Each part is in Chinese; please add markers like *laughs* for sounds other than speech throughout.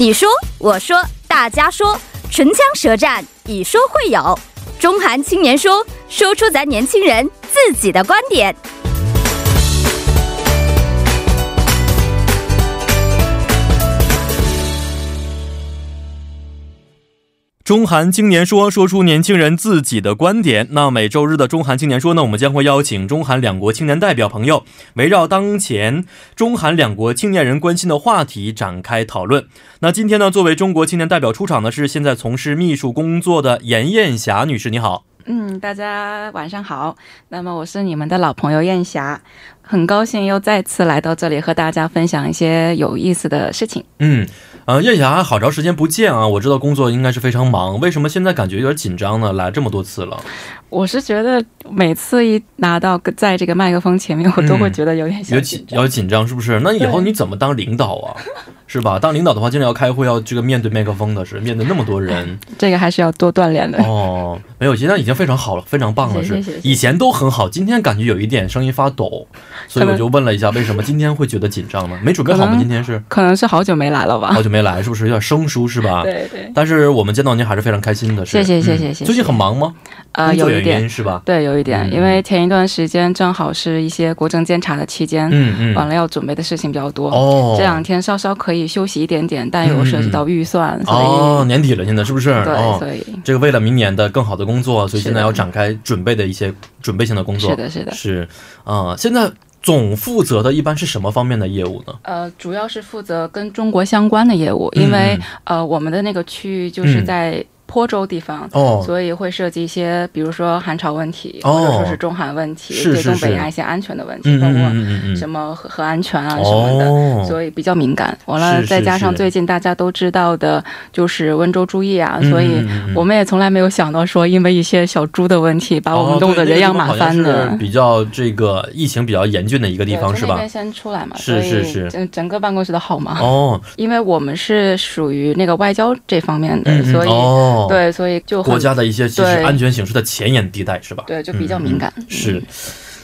你说，我说，大家说，唇枪舌战，以说会友。中韩青年说，说出咱年轻人自己的观点。中韩青年说，说出年轻人自己的观点。那每周日的中韩青年说呢，我们将会邀请中韩两国青年代表朋友，围绕当前中韩两国青年人关心的话题展开讨论。那今天呢，作为中国青年代表出场的是现在从事秘书工作的严艳霞女士，你好。嗯，大家晚上好。那么我是你们的老朋友艳霞，很高兴又再次来到这里和大家分享一些有意思的事情。嗯。啊，艳霞，好长时间不见啊！我知道工作应该是非常忙，为什么现在感觉有点紧张呢？来这么多次了，我是觉得每次一拿到在这个麦克风前面，我都会觉得有点有紧，要紧张是不是？那以后你怎么当领导啊？是吧？当领导的话，经常要开会，要这个面对麦克风的是面对那么多人，这个还是要多锻炼的哦。没有，现在已经非常好了，非常棒了，是以前都很好，今天感觉有一点声音发抖，所以我就问了一下，为什么今天会觉得紧张呢？没准备好吗？今天是可能是好久没来了吧？好久没来，是不是有点生疏是吧？对对。但是我们见到您还是非常开心的，谢谢谢谢谢谢。最近很忙吗？呃，有一点是吧？对，有一点，因为前一段时间正好是一些国政监察的期间，嗯嗯，完了要准备的事情比较多。哦，这两天稍稍可以休息一点点，但有涉及到预算，所以哦，年底了，现在是不是？对，所以这个为了明年的更好的工作，所以现在要展开准备的一些准备性的工作。是的，是的，是啊。现在总负责的一般是什么方面的业务呢？呃，主要是负责跟中国相关的业务，因为呃，我们的那个区域就是在。坡州地方，哦，所以会涉及一些，比如说韩朝问题，或者说是中韩问题，对东北亚一些安全的问题，包括什么核核安全啊什么的，所以比较敏感。完了，再加上最近大家都知道的，就是温州猪疫啊，所以我们也从来没有想到说，因为一些小猪的问题，把我们弄得人仰马翻的。比较这个疫情比较严峻的一个地方是吧？先出来嘛，是是是，整整个办公室都好忙哦，因为我们是属于那个外交这方面的，所以。对，所以就国家的一些其实安全形势的前沿地带是吧？对，就比较敏感。是，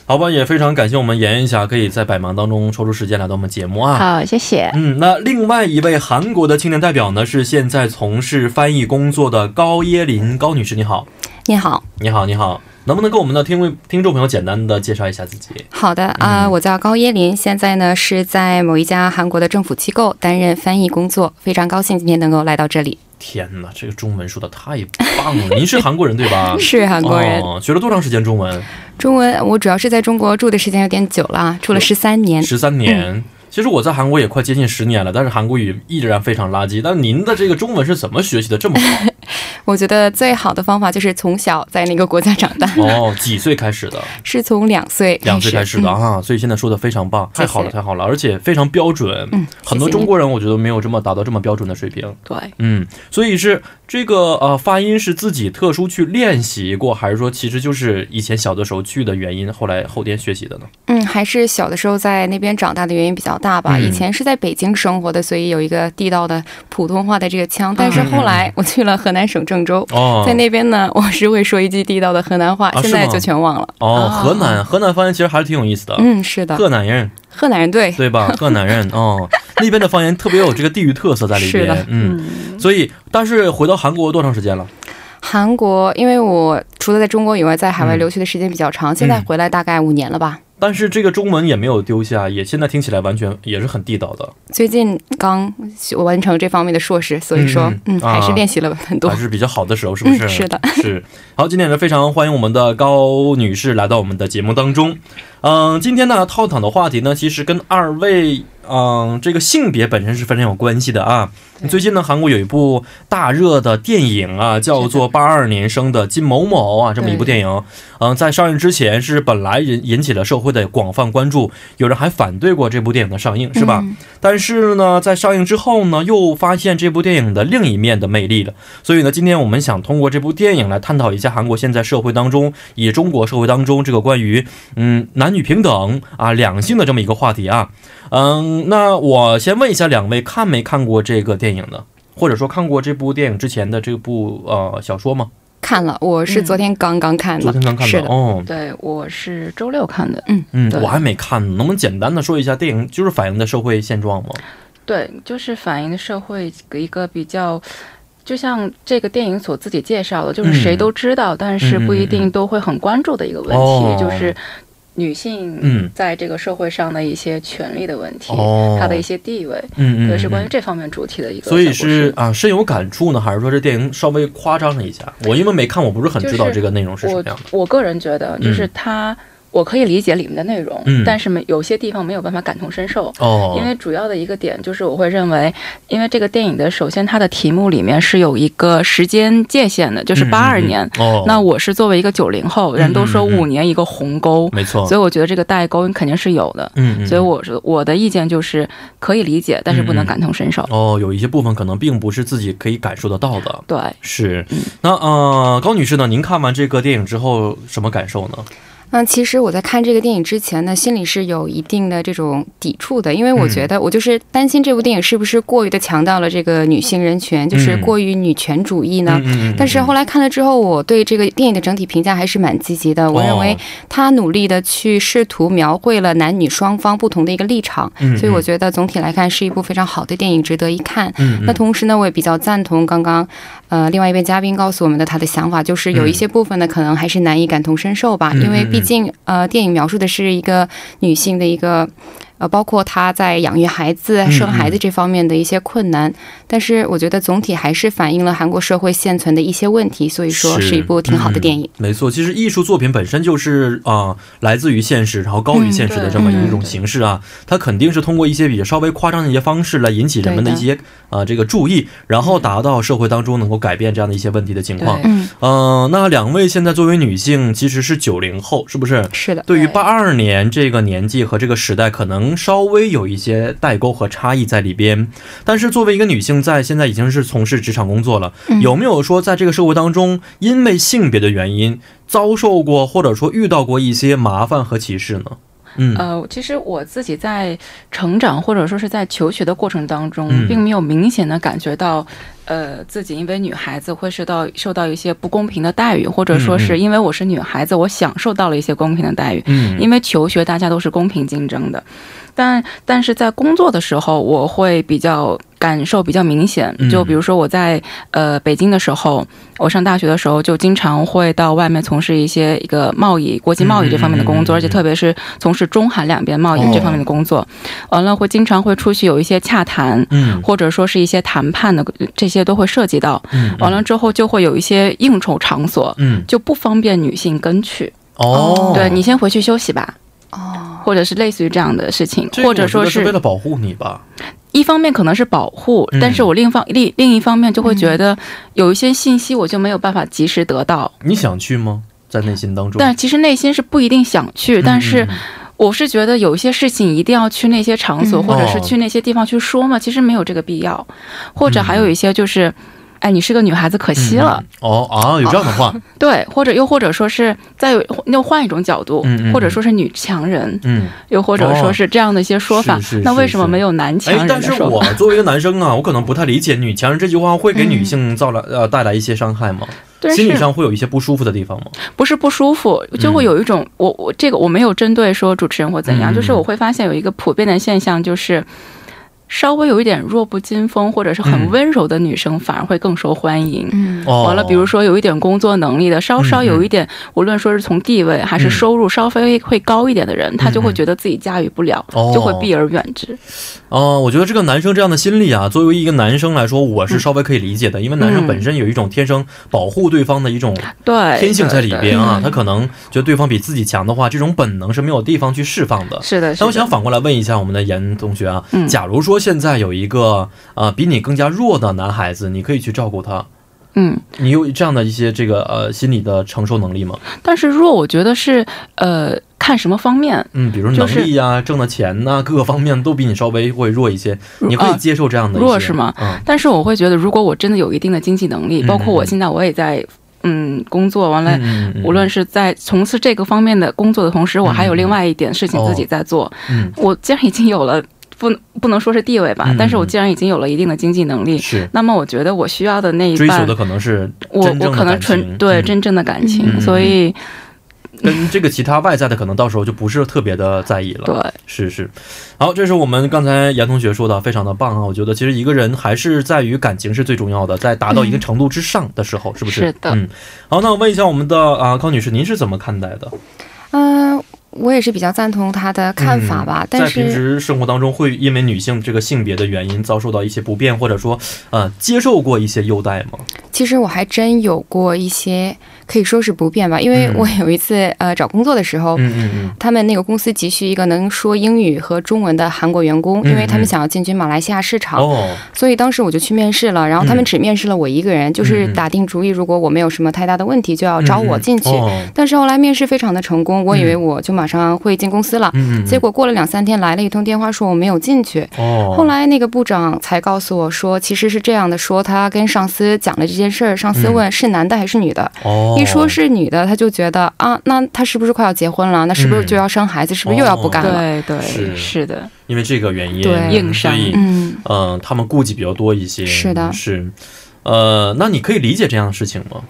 好吧，也非常感谢我们严艳霞可以在百忙当中抽出时间来到我们节目啊。好，谢谢。嗯，那另外一位韩国的青年代表呢，是现在从事翻译工作的高耶林高女士，你好。你好，你好，你好。能不能跟我们的听听众朋友简单的介绍一下自己？好的啊，我叫高耶林，现在呢是在某一家韩国的政府机构担任翻译工作，非常高兴今天能够来到这里。天哪，这个中文说的太棒了！您是韩国人对吧？*laughs* 是韩国人。学了多长时间中文？中文我主要是在中国住的时间有点久了，住了十三年。十三年。其实我在韩国也快接近十年了，但是韩国语依然非常垃圾。但您的这个中文是怎么学习的这么好？*laughs* 我觉得最好的方法就是从小在那个国家长大。哦，几岁开始的？*laughs* 是从两岁两岁开始的啊，所以现在说的非常棒，太好了，太好了，而且非常标准。嗯，很多中国人我觉得没有这么达到这么标准的水平。对，嗯，所以是这个呃发音是自己特殊去练习过，还是说其实就是以前小的时候去的原因，后来后天学习的呢？嗯，还是小的时候在那边长大的原因比较大吧。以前是在北京生活的，所以有一个地道的普通话的这个腔。但是后来我去了河南省郑州，在那边呢，我是会说一句地道的河南话，现在就全忘了。哦，河南河南方言其实还是挺有意思的。嗯，是的，河南人，河南人对对吧？河南人哦，*laughs* 那边的方言特别有这个地域特色在里边。嗯。所以，但是回到韩国多长时间了？韩国，因为我除了在中国以外，在海外留学的时间比较长，现在回来大概五年了吧。但是这个中文也没有丢下，也现在听起来完全也是很地道的。最近刚完成这方面的硕士，所以说嗯，还是练习了很多，还是比较好的时候，是不是？是的，是。好，今天呢非常欢迎我们的高女士来到我们的节目当中。嗯，今天呢套躺的话题呢，其实跟二位。嗯，这个性别本身是非常有关系的啊。最近呢，韩国有一部大热的电影啊，叫做《八二年生的金某某》啊，这么一部电影。嗯，在上映之前是本来引引起了社会的广泛关注，有人还反对过这部电影的上映，是吧？但是呢，在上映之后呢，又发现这部电影的另一面的魅力了。所以呢，今天我们想通过这部电影来探讨一下韩国现在社会当中，以中国社会当中这个关于嗯男女平等啊两性的这么一个话题啊。嗯，那我先问一下两位，看没看过这个电影呢？或者说看过这部电影之前的这部呃小说吗？看了，我是昨天刚刚看的。昨天刚看的的哦。对，我是周六看的。嗯嗯，我还没看呢，能不能简单的说一下电影就是反映的社会现状吗？对，就是反映社会一个比较，就像这个电影所自己介绍的，就是谁都知道，但是不一定都会很关注的一个问题，就是女性在这个社会上的一些权利的问题，她的一些地位，嗯嗯，是关于这方面主题的一个。所以是啊，深有感触呢，还是说这电影稍微夸张了一下？我因为没看，我不是很知道这个内容是什么样的。我个人觉得，就是他。我可以理解里面的内容，但是没有些地方没有办法感同身受。哦，因为主要的一个点就是，我会认为，因为这个电影的首先它的题目里面是有一个时间界限的，就是八二年。哦，那我是作为一个九零后，人都说五年一个鸿沟，没错。所以我觉得这个代沟肯定是有的。嗯，所以我是我的意见就是可以理解，但是不能感同身受。哦，有一些部分可能并不是自己可以感受得到的。对，是。那呃，高女士呢？您看完这个电影之后什么感受呢？嗯，其实我在看这个电影之前呢，心里是有一定的这种抵触的，因为我觉得我就是担心这部电影是不是过于的强调了这个女性人权，就是过于女权主义呢？但是后来看了之后，我对这个电影的整体评价还是蛮积极的。我认为他努力的去试图描绘了男女双方不同的一个立场，所以我觉得总体来看是一部非常好的电影，值得一看。那同时呢，我也比较赞同刚刚呃另外一位嘉宾告诉我们的他的想法，就是有一些部分呢可能还是难以感同身受吧，因为。毕竟，呃，电影描述的是一个女性的一个。呃，包括她在养育孩子、生孩子这方面的一些困难，但是我觉得总体还是反映了韩国社会现存的一些问题，所以说是一部挺好的电影。没错，其实艺术作品本身就是啊，来自于现实，然后高于现实的这么一种形式啊，它肯定是通过一些比较稍微夸张的一些方式来引起人们的一些啊这个注意，然后达到社会当中能够改变这样的一些问题的情况。嗯，那两位现在作为女性，其实是九零后，是不是？是的。对于八二年这个年纪和这个时代，可能。稍微有一些代沟和差异在里边，但是作为一个女性，在现在已经是从事职场工作了，有没有说在这个社会当中，因为性别的原因遭受过或者说遇到过一些麻烦和歧视呢？嗯，呃，其实我自己在成长或者说是在求学的过程当中，并没有明显的感觉到。呃，自己因为女孩子会受到受到一些不公平的待遇，或者说是因为我是女孩子，我享受到了一些公平的待遇。嗯，因为求学大家都是公平竞争的，但但是在工作的时候，我会比较。感受比较明显，就比如说我在呃北京的时候，我上大学的时候就经常会到外面从事一些一个贸易、国际贸易这方面的工作，而且特别是从事中韩两边贸易这方面的工作。完了会经常会出去有一些洽谈，或者说是一些谈判的这些都会涉及到。完了之后就会有一些应酬场所，就不方便女性跟去。哦，对你先回去休息吧。哦，或者是类似于这样的事情，或者说是为了保护你吧。一方面可能是保护，但是我另一方另另一方面就会觉得有一些信息我就没有办法及时得到。你想去吗？在内心当中？但其实内心是不一定想去，但是我是觉得有一些事情一定要去那些场所，或者是去那些地方去说嘛。其实没有这个必要，或者还有一些就是。哎，你是个女孩子，可惜了。哦啊，有这样的话。*laughs* 对，或者又或者说是再又换一种角度，或者说是女强人，嗯，又或者说是这样的一些说法。那为什么没有男强人？但是 *laughs* 我作为一个男生啊，我可能不太理解“女强人”这句话会给女性造来呃带来一些伤害吗？心理上会有一些不舒服的地方吗？不是不舒服，就会有一种我我这个我没有针对说主持人或怎样，就是我会发现有一个普遍的现象，就是。稍微有一点弱不禁风，或者是很温柔的女生，反而会更受欢迎。嗯，完了，比如说有一点工作能力的，稍稍有一点，无论说是从地位还是收入稍微会高一点的人，他就会觉得自己驾驭不了，就会避而远之。哦，我觉得这个男生这样的心理啊，作为一个男生来说，我是稍微可以理解的，因为男生本身有一种天生保护对方的一种对天性在里边啊，他可能觉得对方比自己强的话，这种本能是没有地方去释放的。是的，那我想反过来问一下我们的严同学啊，假如说。现在有一个呃比你更加弱的男孩子，你可以去照顾他，嗯，你有这样的一些这个呃心理的承受能力吗？但是弱，我觉得是呃看什么方面，嗯，比如能力呀、挣的钱呐，各个方面都比你稍微会弱一些，你可以接受这样的弱是吗？嗯，但是我会觉得，如果我真的有一定的经济能力，包括我现在我也在嗯工作，完了，无论是在从事这个方面的工作的同时，我还有另外一点事情自己在做，嗯，我既然已经有了。不不能说是地位吧，但是我既然已经有了一定的经济能力，是，那么我觉得我需要的那一半，追求的可能是我我可能纯对真正的感情，所以跟这个其他外在的可能到时候就不是特别的在意了。对，是是。好，这是我们刚才严同学说的，非常的棒啊！我觉得其实一个人还是在于感情是最重要的，在达到一个程度之上的时候，是不是？是的。嗯。好，那我问一下我们的啊康女士，您是怎么看待的？嗯。我也是比较赞同他的看法吧，但是在平时生活当中，会因为女性这个性别的原因遭受到一些不便，或者说，呃，接受过一些优待吗？其实我还真有过一些可以说是不变吧，因为我有一次呃找工作的时候，他们那个公司急需一个能说英语和中文的韩国员工，因为他们想要进军马来西亚市场，所以当时我就去面试了，然后他们只面试了我一个人，就是打定主意，如果我没有什么太大的问题，就要招我进去。但是后来面试非常的成功，我以为我就马上会进公司了，结果过了两三天来了一通电话说我没有进去。后来那个部长才告诉我说，其实是这样的，说他跟上司讲了这件。事儿，上司问是男的还是女的，一说是女的，他就觉得啊，那她是不是快要结婚了？那是不是就要生孩子？是不是又要不干了？对对，是是的，因为这个原因，对硬伤，嗯嗯，他们顾忌比较多一些。是的，是，呃，那你可以理解这样的事情吗？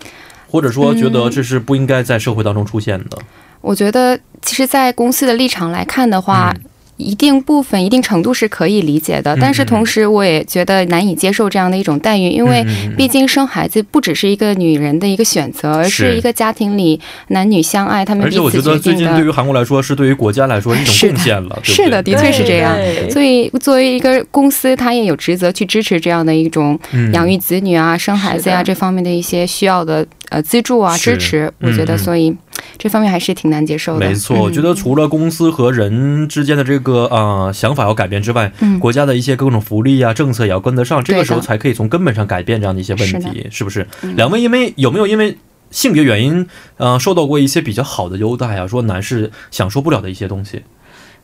或者说，觉得这是不应该在社会当中出现的？我觉得，其实，在公司的立场来看的话。一定部分、一定程度是可以理解的，但是同时我也觉得难以接受这样的一种待遇，因为毕竟生孩子不只是一个女人的一个选择，而是一个家庭里男女相爱，他们彼此决定的。而且我觉得最近对于韩国来说，是对于国家来说一种贡献了。是的，的确是这样。所以作为一个公司，它也有职责去支持这样的一种养育子女啊、生孩子呀这方面的一些需要的。呃，资助啊，支持，我觉得，所以这方面还是挺难接受的。没错，我觉得除了公司和人之间的这个呃想法要改变之外，国家的一些各种福利啊政策也要跟得上，这个时候才可以从根本上改变这样的一些问题，是不是？两位因为有没有因为性别原因，呃，受到过一些比较好的优待啊？说男士享受不了的一些东西？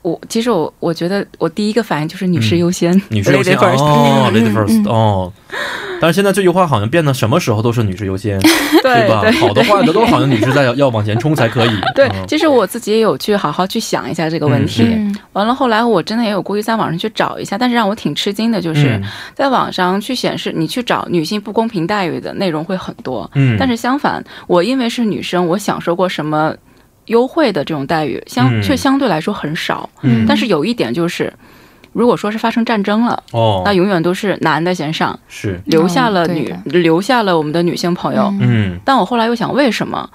我其实我我觉得我第一个反应就是女士优先，女士优先哦，*laughs* lady first 哦。但是现在这句话好像变得什么时候都是女士优先，*laughs* 对吧？好的坏的 *laughs* 都好像女士在要要往前冲才可以。对，其实我自己也有去好好去想一下这个问题。完了后来我真的也有过去在网上去找一下，但是让我挺吃惊的就是在网上去显示你去找女性不公平待遇的内容会很多，嗯，但是相反我因为是女生，我享受过什么优惠的这种待遇相却相对来说很少。嗯，但是有一点就是。如果说是发生战争了，哦，那永远都是男的先上，是留下了女，留下了我们的女性朋友。嗯，但我后来又想，为什么？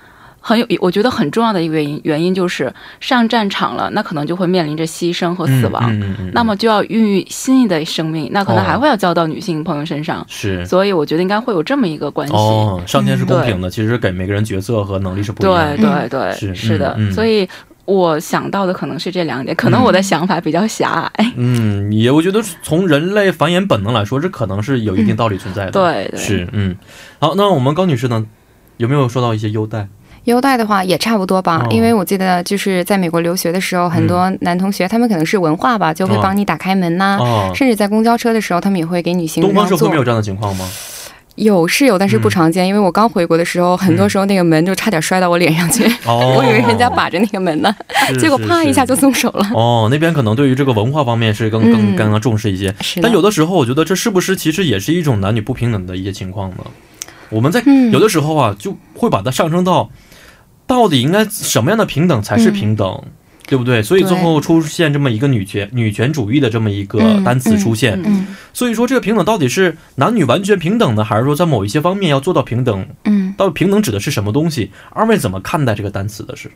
很有，我觉得很重要的一个原因，原因就是上战场了，那可能就会面临着牺牲和死亡，那么就要孕育新的生命，那可能还会要交到女性朋友身上。是，所以我觉得应该会有这么一个关系。哦，上天是公平的，其实给每个人角色和能力是不一样。对对对，是是的，所以。我想到的可能是这两点，可能我的想法比较狭隘。嗯，也我觉得从人类繁衍本能来说，这可能是有一定道理存在的。对，是嗯。好，那我们高女士呢，有没有受到一些优待？优待的话也差不多吧，因为我记得就是在美国留学的时候，很多男同学他们可能是文化吧，就会帮你打开门呐，甚至在公交车的时候，他们也会给女性东方社会没有这样的情况吗？有是有，但是不常见。因为我刚回国的时候，很多时候那个门就差点摔到我脸上去，*laughs* 我以为人家把着那个门呢，结果啪一下就松手了。哦，那边可能对于这个文化方面是更更更加重视一些。但有的时候，我觉得这是不是其实也是一种男女不平等的一些情况呢？我们在有的时候啊，就会把它上升到到底应该什么样的平等才是平等。对不对？所以最后出现这么一个女权女权主义的这么一个单词出现。所以说这个平等到底是男女完全平等呢，还是说在某一些方面要做到平等？嗯，到底平等指的是什么东西？二位怎么看待这个单词的是？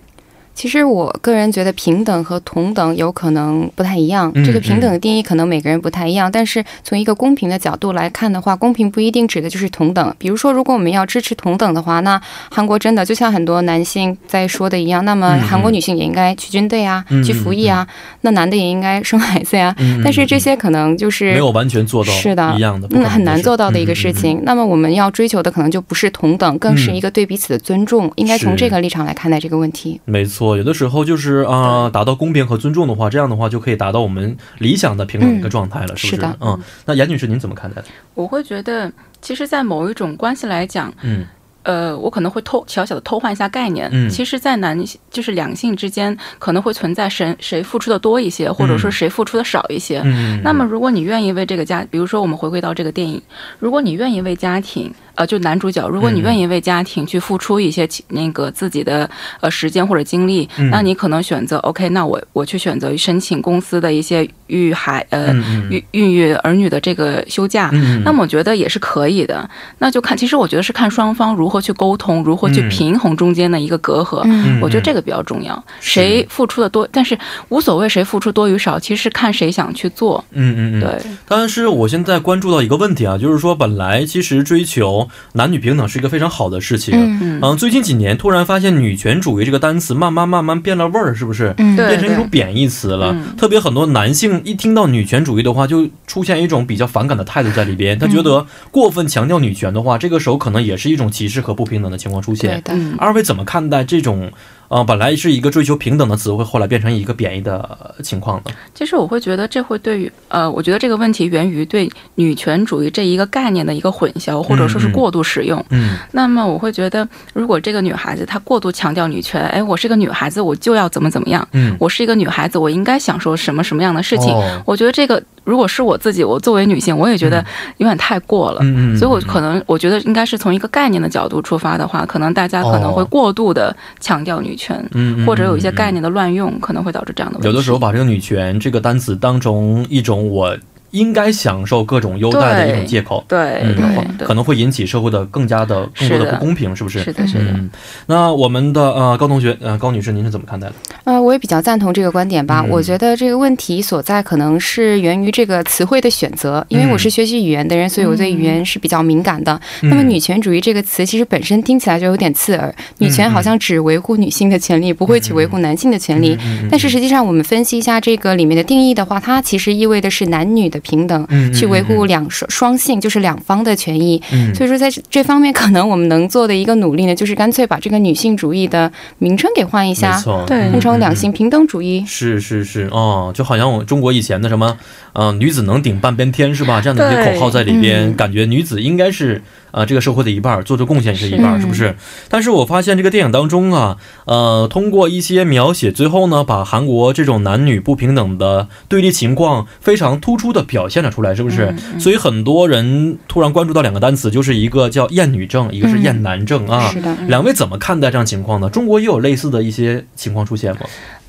其实我个人觉得平等和同等有可能不太一样。这个平等的定义可能每个人不太一样，但是从一个公平的角度来看的话，公平不一定指的就是同等。比如说，如果我们要支持同等的话，那韩国真的就像很多男性在说的一样，那么韩国女性也应该去军队啊，去服役啊，那男的也应该生孩子呀。但是这些可能就是没有完全做到是的一样的，嗯，很难做到的一个事情。那么我们要追求的可能就不是同等，更是一个对彼此的尊重。应该从这个立场来看待这个问题。没错，有的时候就是。是啊，达到公平和尊重的话，这样的话就可以达到我们理想的平等一个状态了，是不是？嗯，那严女士您怎么看待？我会觉得，其实，在某一种关系来讲，嗯，呃，我可能会偷小小的偷换一下概念。嗯，其实，在男就是两性之间，可能会存在谁谁付出的多一些，或者说谁付出的少一些。嗯，那么如果你愿意为这个家，比如说我们回归到这个电影，如果你愿意为家庭。呃，就男主角，如果你愿意为家庭去付出一些那个自己的呃时间或者精力，那你可能选择 OK，那我我去选择申请公司的一些育孩呃孕孕育儿女的这个休假，那么我觉得也是可以的。那就看，其实我觉得是看双方如何去沟通，如何去平衡中间的一个隔阂。我觉得这个比较重要，谁付出的多，但是无所谓谁付出多与少，其实是看谁想去做。嗯嗯嗯，对。但是我现在关注到一个问题啊，就是说本来其实追求男女平等是一个非常好的事情，嗯嗯，最近几年突然发现女权主义这个单词慢慢慢慢变了味儿，是不是？嗯，变成一种贬义词了。特别很多男性一听到女权主义的话，就出现一种比较反感的态度在里边，他觉得过分强调女权的话，这个时候可能也是一种歧视和不平等的情况出现。二位怎么看待这种？呃，本来是一个追求平等的词汇，后来变成一个贬义的情况了。其实我会觉得这会对于呃，我觉得这个问题源于对女权主义这一个概念的一个混淆，或者说是过度使用。嗯。那么我会觉得，如果这个女孩子她过度强调女权，哎，我是个女孩子，我就要怎么怎么样。嗯。我是一个女孩子，我应该享受什么什么样的事情？我觉得这个。如果是我自己，我作为女性，我也觉得有点太过了。嗯嗯。所以我可能我觉得应该是从一个概念的角度出发的话，可能大家可能会过度的强调女权，嗯，或者有一些概念的乱用，可能会导致这样的问题。有的时候把这个女权这个单词当成一种我。应该享受各种优待的一种借口，对，可能会引起社会的更加的更多的不公平，是不是？是的，是的。那我们的呃高同学呃高女士，您是怎么看待的？呃，我也比较赞同这个观点吧。我觉得这个问题所在可能是源于这个词汇的选择，因为我是学习语言的人，所以我对语言是比较敏感的。那么女权主义这个词其实本身听起来就有点刺耳，女权好像只维护女性的权利，不会去维护男性的权利。但是实际上我们分析一下这个里面的定义的话，它其实意味的是男女的。平等，去维护两双双性，就是两方的权益。所以说，在这方面，可能我们能做的一个努力呢，就是干脆把这个女性主义的名称给换一下，对，换成两性平等主义。是是是，哦，就好像我中国以前的什么，嗯，女子能顶半边天，是吧？这样的一些口号在里边，感觉女子应该是。啊，这个社会的一半做出贡献是一半，是不是？但是我发现这个电影当中啊，呃，通过一些描写，最后呢，把韩国这种男女不平等的对立情况非常突出的表现了出来，是不是？所以很多人突然关注到两个单词，就是一个叫厌女症，一个是厌男症啊。是的。两位怎么看待这样情况呢？中国也有类似的一些情况出现吗？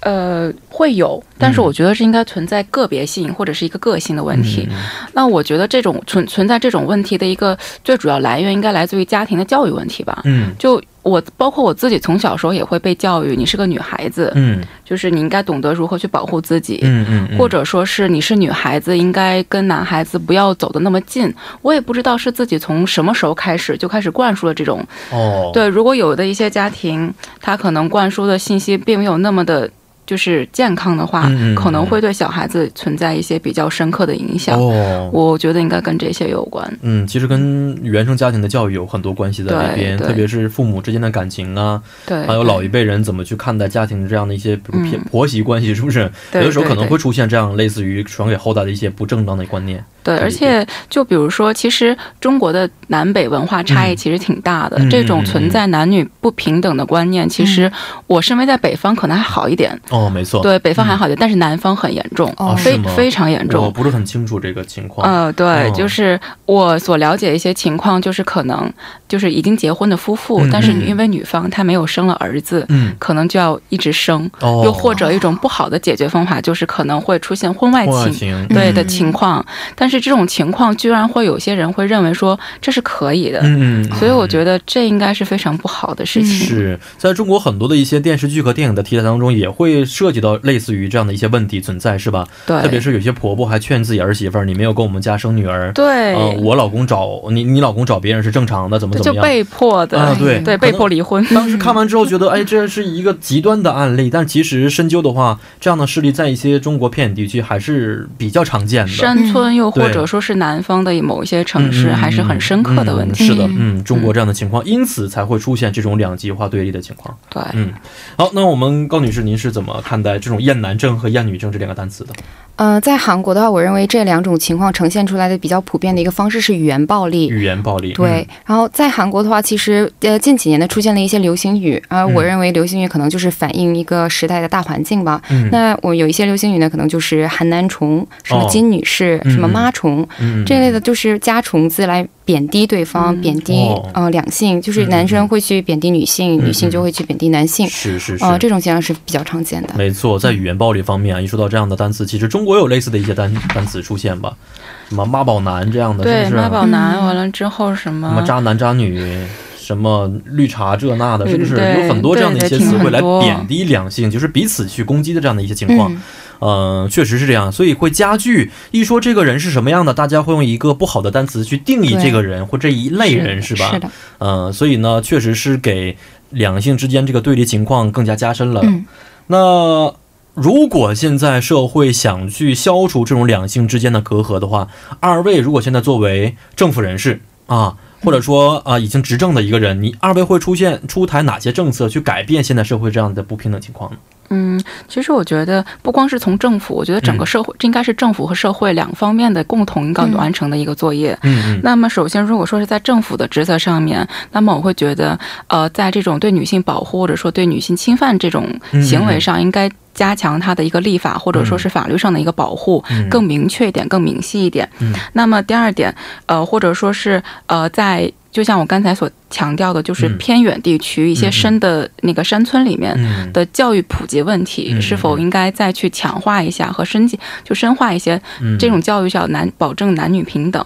呃，会有，但是我觉得是应该存在个别性或者是一个个性的问题。那我觉得这种存存在这种问题的一个最主要来源，应该来自于家庭的教育问题吧。嗯，就我包括我自己，从小时候也会被教育，你是个女孩子，嗯，就是你应该懂得如何去保护自己，嗯嗯，或者说是你是女孩子，应该跟男孩子不要走得那么近。我也不知道是自己从什么时候开始就开始灌输了这种。哦，对，如果有的一些家庭，他可能灌输的信息并没有那么的。就是健康的话，可能会对小孩子存在一些比较深刻的影响。哦，我觉得应该跟这些有关。嗯，其实跟原生家庭的教育有很多关系在里边，特别是父母之间的感情啊，对，还有老一辈人怎么去看待家庭这样的一些，比如偏婆媳关系，是不是？有的时候可能会出现这样类似于传给后代的一些不正当的观念。对，而且就比如说，其实中国的南北文化差异其实挺大的。这种存在男女不平等的观念，其实我身为在北方可能还好一点。哦，没错。对，北方还好点，但是南方很严重，非非常严重。我不是很清楚这个情况。呃，对，就是我所了解一些情况，就是可能就是已经结婚的夫妇，但是因为女方她没有生了儿子，嗯，可能就要一直生。哦。又或者一种不好的解决方法，就是可能会出现婚外情，对的情况，但是。是这种情况，居然会有些人会认为说这是可以的，嗯，所以我觉得这应该是非常不好的事情。是在中国很多的一些电视剧和电影的题材当中，也会涉及到类似于这样的一些问题存在，是吧？对，特别是有些婆婆还劝自己儿媳妇儿：“你没有跟我们家生女儿，对，我老公找你，你老公找别人是正常的，怎么怎么样？就被迫的啊，对对，被迫离婚。当时看完之后觉得，哎，这是一个极端的案例，但其实深究的话，这样的事例在一些中国偏远地区还是比较常见的，山村又或者说是南。方的某一些城市还是很深刻的问题。是的，嗯，中国这样的情况，因此才会出现这种两极化对立的情况。对，嗯，好，那我们高女士，您是怎么看待这种厌男症和厌女症这两个单词的？呃，在韩国的话，我认为这两种情况呈现出来的比较普遍的一个方式是语言暴力。语言暴力。对，然后在韩国的话，其实呃近几年呢出现了一些流行语，而我认为流行语可能就是反映一个时代的大环境吧。那我有一些流行语呢，可能就是韩男虫，什么金女士，什么妈虫，这类的，就是加虫字来贬低对方，贬低呃两性，就是男生会去贬低女性，女性就会去贬低男性，是是是，这种现象是比较常见的。没错，在语言暴力方面啊，一说到这样的单词，其实中国有类似的一些单单词出现吧，什么妈宝男这样的，对妈宝男完了之后什么什么渣男渣女，什么绿茶这那的，是不是？有很多这样的一些词汇来贬低两性，就是彼此去攻击的这样的一些情况。嗯，确实是这样，所以会加剧。一说这个人是什么样的，大家会用一个不好的单词去定义这个人或这一类人，是吧？是的。嗯，所以呢，确实是给两性之间这个对立情况更加加深了。那如果现在社会想去消除这种两性之间的隔阂的话，二位如果现在作为政府人士啊，或者说啊已经执政的一个人，你二位会出现出台哪些政策去改变现在社会这样的不平等情况呢？嗯，其实我觉得不光是从政府，我觉得整个社会这应该是政府和社会两方面的共同应该完成的一个作业。嗯，那么首先，如果说是在政府的职责上面，那么我会觉得，呃，在这种对女性保护或者说对女性侵犯这种行为上，应该加强它的一个立法或者说是法律上的一个保护，更明确一点，更明细一点。嗯，那么第二点，呃，或者说是呃，在就像我刚才所。强调的就是偏远地区一些深的那个山村里面的教育普及问题，是否应该再去强化一下和升级，就深化一些这种教育，叫男保证男女平等。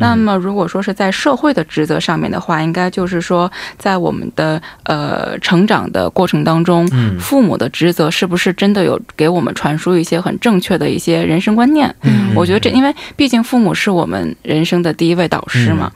那么如果说是在社会的职责上面的话，应该就是说在我们的呃成长的过程当中，父母的职责是不是真的有给我们传输一些很正确的一些人生观念？嗯我觉得这因为毕竟父母是我们人生的第一位导师嘛。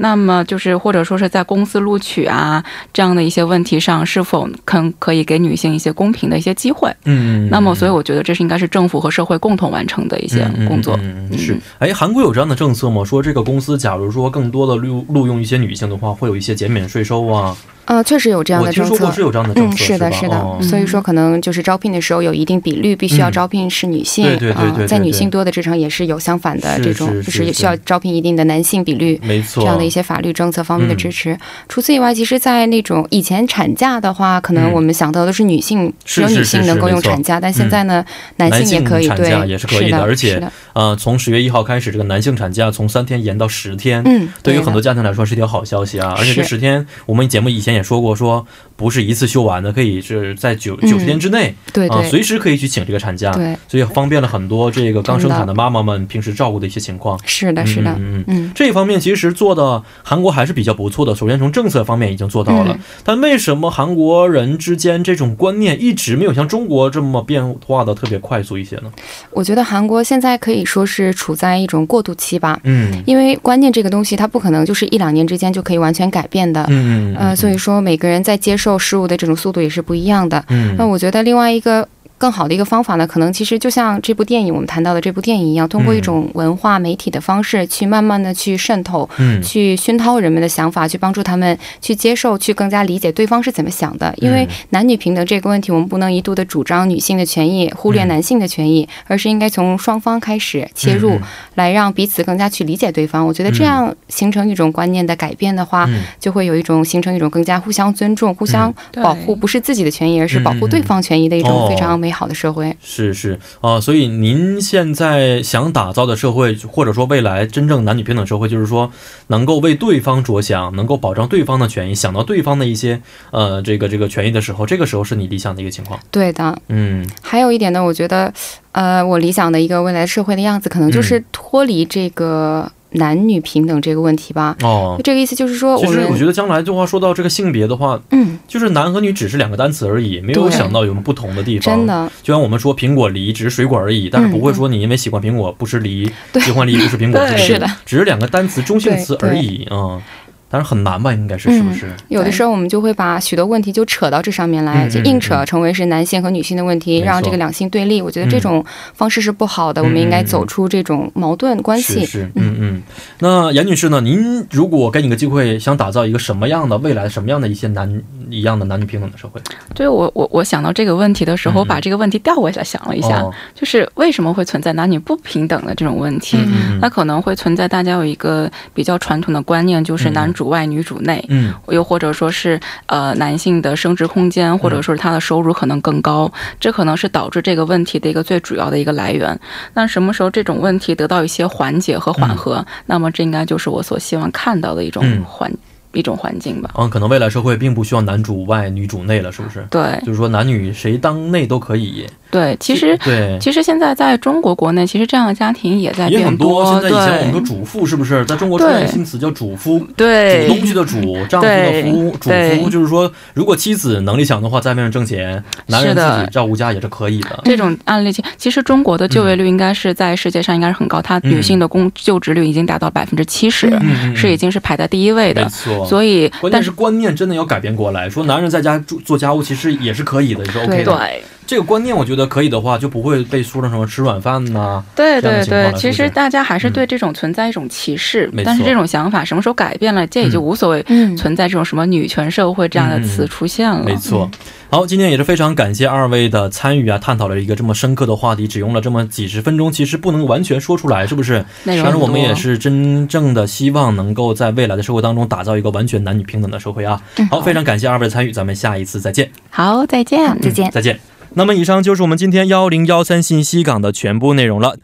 那么就是或者说是在公司录取啊这样的一些问题上，是否肯可以给女性一些公平的一些机会？嗯，那么所以我觉得这是应该是政府和社会共同完成的一些工作。嗯是，哎，韩国有这样的政策吗？说这个公司假如说更多的录录用一些女性的话，会有一些减免税收啊？呃，确实有这样的政策。我听说过是有这样的政策，嗯，是的，是的。所以说，可能就是招聘的时候有一定比率，必须要招聘是女性。对对对对。在女性多的职场也是有相反的这种，就是需要招聘一定的男性比率。没错。这样的一些法律政策方面的支持。除此以外，其实，在那种以前产假的话，可能我们想到的是女性只有女性能够用产假，但现在呢，男性也可以对，也是可以的。而且，呃，从十月一号开始，这个男性产假从三天延到十天。嗯。对于很多家庭来说是一条好消息啊！而且这十天，我们节目以前也说过说。不是一次休完的，可以是在九九十天之内，对啊，随时可以去请这个产假，对，所以方便了很多这个刚生产的妈妈们平时照顾的一些情况。是的，是的，嗯嗯，这一方面其实做的韩国还是比较不错的。首先从政策方面已经做到了，但为什么韩国人之间这种观念一直没有像中国这么变化的特别快速一些呢？我觉得韩国现在可以说是处在一种过渡期吧，嗯，因为观念这个东西它不可能就是一两年之间就可以完全改变的，嗯嗯，呃，所以说每个人在接受。受事物的这种速度也是不一样的。嗯，那我觉得另外一个。更好的一个方法呢，可能其实就像这部电影我们谈到的这部电影一样，通过一种文化媒体的方式去慢慢的去渗透，嗯，去熏陶人们的想法，去帮助他们去接受，去更加理解对方是怎么想的。因为男女平等这个问题，我们不能一度的主张女性的权益，忽略男性的权益，而是应该从双方开始切入，来让彼此更加去理解对方。我觉得这样形成一种观念的改变的话，就会有一种形成一种更加互相尊重、互相保护，不是自己的权益，而是保护对方权益的一种非常美。美好的社会是是啊，所以您现在想打造的社会，或者说未来真正男女平等社会，就是说能够为对方着想，能够保障对方的权益，想到对方的一些呃这个这个权益的时候，这个时候是你理想的一个情况。对的，嗯，还有一点呢，我觉得呃，我理想的一个未来社会的样子，可能就是脱离这个。男女平等这个问题吧，哦，这个意思就是说，其实我觉得将来的话，说到这个性别的话，嗯，就是男和女只是两个单词而已，没有想到有什么不同的地方。真的，就像我们说苹果梨只是水果而已，但是不会说你因为喜欢苹果不吃梨，喜欢梨不吃苹果，是的，只是两个单词中性词而已啊。但是很难吧？应该是是不是？有的时候我们就会把许多问题就扯到这上面来，就硬扯成为是男性和女性的问题，让这个两性对立。我觉得这种方式是不好的。我们应该走出这种矛盾关系。是，嗯嗯。那严女士呢？您如果给你个机会，想打造一个什么样的未来，什么样的一些男一样的男女平等的社会？对我，我我想到这个问题的时候，把这个问题调过来想了一下，就是为什么会存在男女不平等的这种问题？那可能会存在大家有一个比较传统的观念，就是男。主外女主内，嗯，又或者说是呃男性的升值空间，或者说是他的收入可能更高，这可能是导致这个问题的一个最主要的一个来源。那什么时候这种问题得到一些缓解和缓和合，那么这应该就是我所希望看到的一种环。一种环境吧，嗯，可能未来社会并不需要男主外女主内了，是不是？对，就是说男女谁当内都可以。对，其实对，其实现在在中国国内，其实这样的家庭也在变多。现在以前我们说主妇是不是？在中国出现新词叫主夫，对，煮东西的主，丈夫的夫，主夫就是说，如果妻子能力强的话，在外面挣钱，男人自己照顾家也是可以的。这种案例，其实中国的就业率应该是在世界上应该是很高，它女性的工就职率已经达到百分之七十，是已经是排在第一位的。没错，所以但是观念真的要改变过来，说男人在家做做家务其实也是可以的，也是 OK 的。对。这个观念，我觉得可以的话，就不会被说成什么吃软饭呐。对对对，其实大家还是对这种存在一种歧视，但是这种想法什么时候改变了，这也就无所谓。存在这种什么女权社会这样的词出现了。没错。好，今天也是非常感谢二位的参与啊，探讨了一个这么深刻的话题，只用了这么几十分钟，其实不能完全说出来，是不是？但是，我们也是真正的希望能够在未来的社会当中打造一个完全男女平等的社会啊。好，非常感谢二位的参与，咱们下一次再见。好，再见，再见，再见。那么，以上就是我们今天幺零幺三信息港的全部内容了。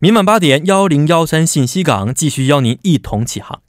明晚八点，幺零幺三信息港继续邀您一同起航。